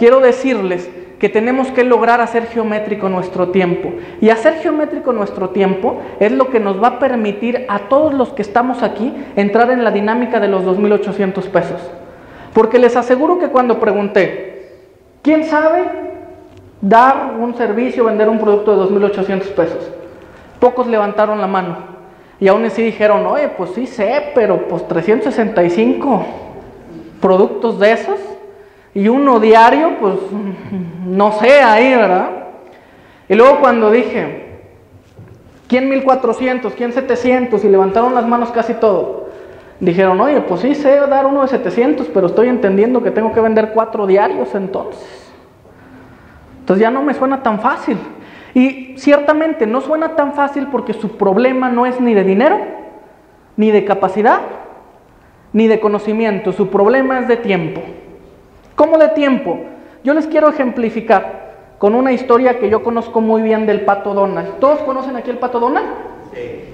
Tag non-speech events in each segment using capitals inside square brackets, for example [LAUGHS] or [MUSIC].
quiero decirles que tenemos que lograr hacer geométrico nuestro tiempo. Y hacer geométrico nuestro tiempo es lo que nos va a permitir a todos los que estamos aquí entrar en la dinámica de los 2.800 pesos. Porque les aseguro que cuando pregunté, ¿quién sabe dar un servicio, vender un producto de 2.800 pesos? Pocos levantaron la mano. Y aún así dijeron, oye, pues sí sé, pero pues 365 productos de esos y uno diario, pues no sé ahí, ¿verdad? Y luego cuando dije, ¿quién 1400? ¿Quién 700? Y levantaron las manos casi todo. Dijeron, oye, pues sí sé dar uno de 700, pero estoy entendiendo que tengo que vender cuatro diarios entonces. Entonces ya no me suena tan fácil. Y ciertamente no suena tan fácil porque su problema no es ni de dinero, ni de capacidad, ni de conocimiento. Su problema es de tiempo. ¿Cómo de tiempo? Yo les quiero ejemplificar con una historia que yo conozco muy bien del pato Donald. ¿Todos conocen aquí el pato Donald? Sí.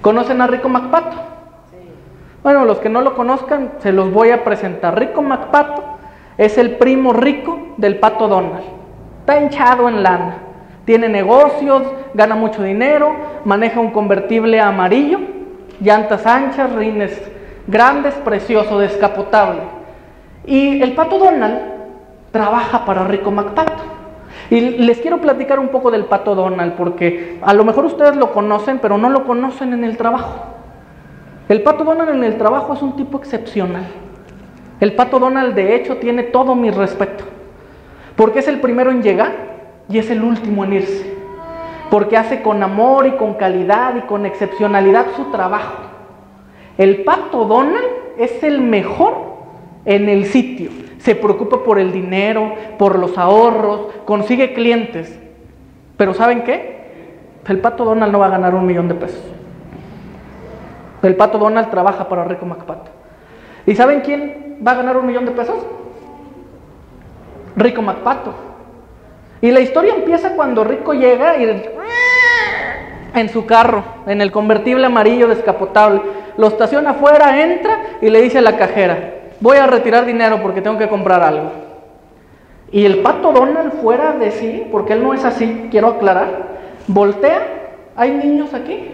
¿Conocen a Rico MacPato? Sí. Bueno, los que no lo conozcan, se los voy a presentar. Rico MacPato es el primo rico del pato Donald. Está hinchado en lana. Tiene negocios, gana mucho dinero, maneja un convertible amarillo, llantas anchas, rines grandes, precioso, descapotable. Y el pato Donald trabaja para Rico MacPato. Y les quiero platicar un poco del pato Donald, porque a lo mejor ustedes lo conocen, pero no lo conocen en el trabajo. El pato Donald en el trabajo es un tipo excepcional. El pato Donald, de hecho, tiene todo mi respeto, porque es el primero en llegar y es el último en irse, porque hace con amor y con calidad y con excepcionalidad su trabajo. El pato Donald es el mejor en el sitio, se preocupa por el dinero, por los ahorros, consigue clientes. Pero ¿saben qué? El pato Donald no va a ganar un millón de pesos. El pato Donald trabaja para Rico MacPato. ¿Y saben quién va a ganar un millón de pesos? Rico MacPato. Y la historia empieza cuando Rico llega y en su carro, en el convertible amarillo descapotable, lo estaciona afuera, entra y le dice a la cajera, voy a retirar dinero porque tengo que comprar algo. Y el pato Donald fuera de sí, porque él no es así, quiero aclarar, voltea, ¿hay niños aquí?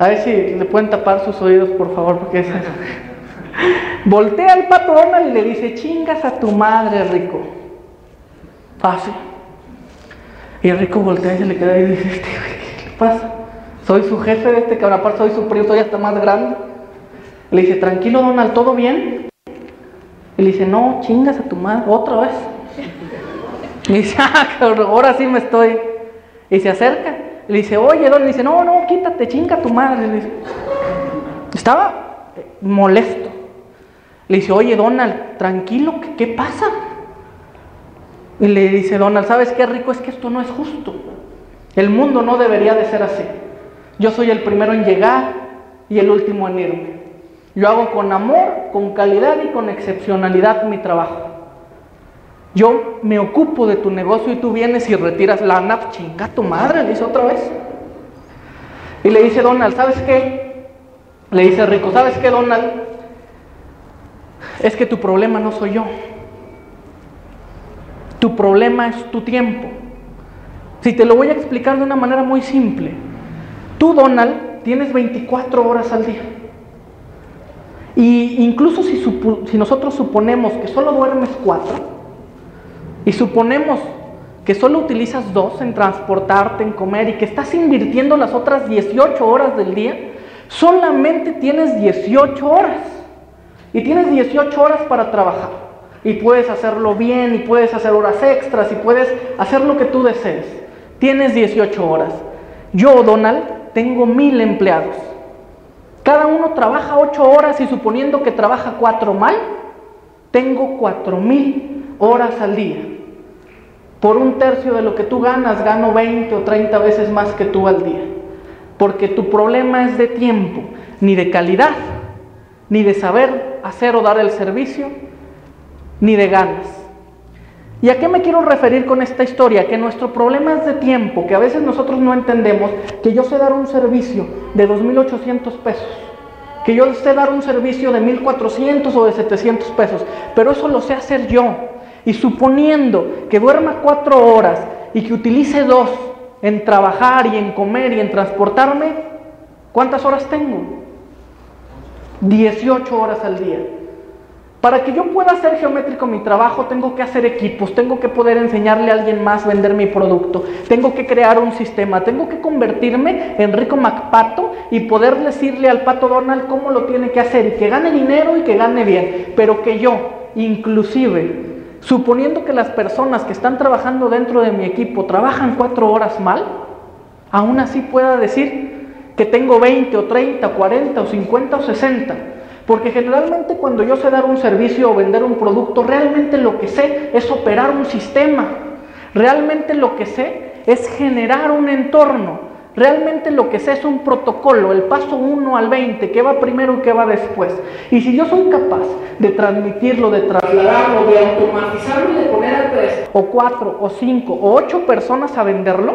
A ver si le pueden tapar sus oídos, por favor, porque es [LAUGHS] Voltea el pato Donald y le dice, chingas a tu madre, Rico. Fácil. Y el Rico voltea y se le queda y dice, este, ¿qué le pasa? Soy su jefe de este cabrón, soy su primo, soy hasta más grande. Le dice, tranquilo Donald, ¿todo bien? Y le dice, no, chingas a tu madre, otra vez. [LAUGHS] Y dice, ah, ahora sí me estoy. Y se acerca. Le dice, oye, Donald, le dice, no, no, quítate, chinga a tu madre. estaba molesto. Le dice, oye, Donald, tranquilo, ¿qué, ¿qué pasa? Y le dice Donald, ¿sabes qué rico? Es que esto no es justo. El mundo no debería de ser así. Yo soy el primero en llegar y el último en irme. Yo hago con amor, con calidad y con excepcionalidad mi trabajo. Yo me ocupo de tu negocio y tú vienes y retiras la NAP, chinga tu madre, le dice otra vez. Y le dice Donald, ¿sabes qué? Le dice Rico, ¿sabes qué, Donald? Es que tu problema no soy yo. Tu problema es tu tiempo. Si te lo voy a explicar de una manera muy simple. Tú, Donald, tienes 24 horas al día. Y incluso si, si nosotros suponemos que solo duermes cuatro y suponemos que solo utilizas dos en transportarte, en comer y que estás invirtiendo las otras 18 horas del día, solamente tienes 18 horas. Y tienes 18 horas para trabajar. Y puedes hacerlo bien, y puedes hacer horas extras, y puedes hacer lo que tú desees. Tienes 18 horas. Yo, Donald, tengo mil empleados. Cada uno trabaja ocho horas y suponiendo que trabaja cuatro mal, tengo cuatro mil horas al día. Por un tercio de lo que tú ganas, gano 20 o 30 veces más que tú al día. Porque tu problema es de tiempo, ni de calidad, ni de saber hacer o dar el servicio, ni de ganas. ¿Y a qué me quiero referir con esta historia? Que nuestro problema es de tiempo, que a veces nosotros no entendemos que yo sé dar un servicio de 2.800 pesos, que yo sé dar un servicio de 1.400 o de 700 pesos, pero eso lo sé hacer yo. Y suponiendo que duerma cuatro horas y que utilice dos en trabajar y en comer y en transportarme, ¿cuántas horas tengo? 18 horas al día. Para que yo pueda hacer geométrico mi trabajo, tengo que hacer equipos, tengo que poder enseñarle a alguien más vender mi producto, tengo que crear un sistema, tengo que convertirme en Rico MacPato y poder decirle al Pato Donald cómo lo tiene que hacer y que gane dinero y que gane bien, pero que yo, inclusive, suponiendo que las personas que están trabajando dentro de mi equipo trabajan cuatro horas mal, aún así pueda decir que tengo 20 o 30, 40 o 50 o 60 porque generalmente cuando yo sé dar un servicio o vender un producto, realmente lo que sé es operar un sistema. Realmente lo que sé es generar un entorno. Realmente lo que sé es un protocolo, el paso 1 al 20, qué va primero y qué va después. Y si yo soy capaz de transmitirlo, de trasladarlo, de automatizarlo y de poner a tres o cuatro o cinco o ocho personas a venderlo,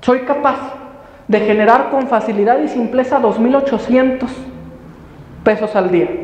soy capaz de generar con facilidad y simpleza 2.800 pesos al día.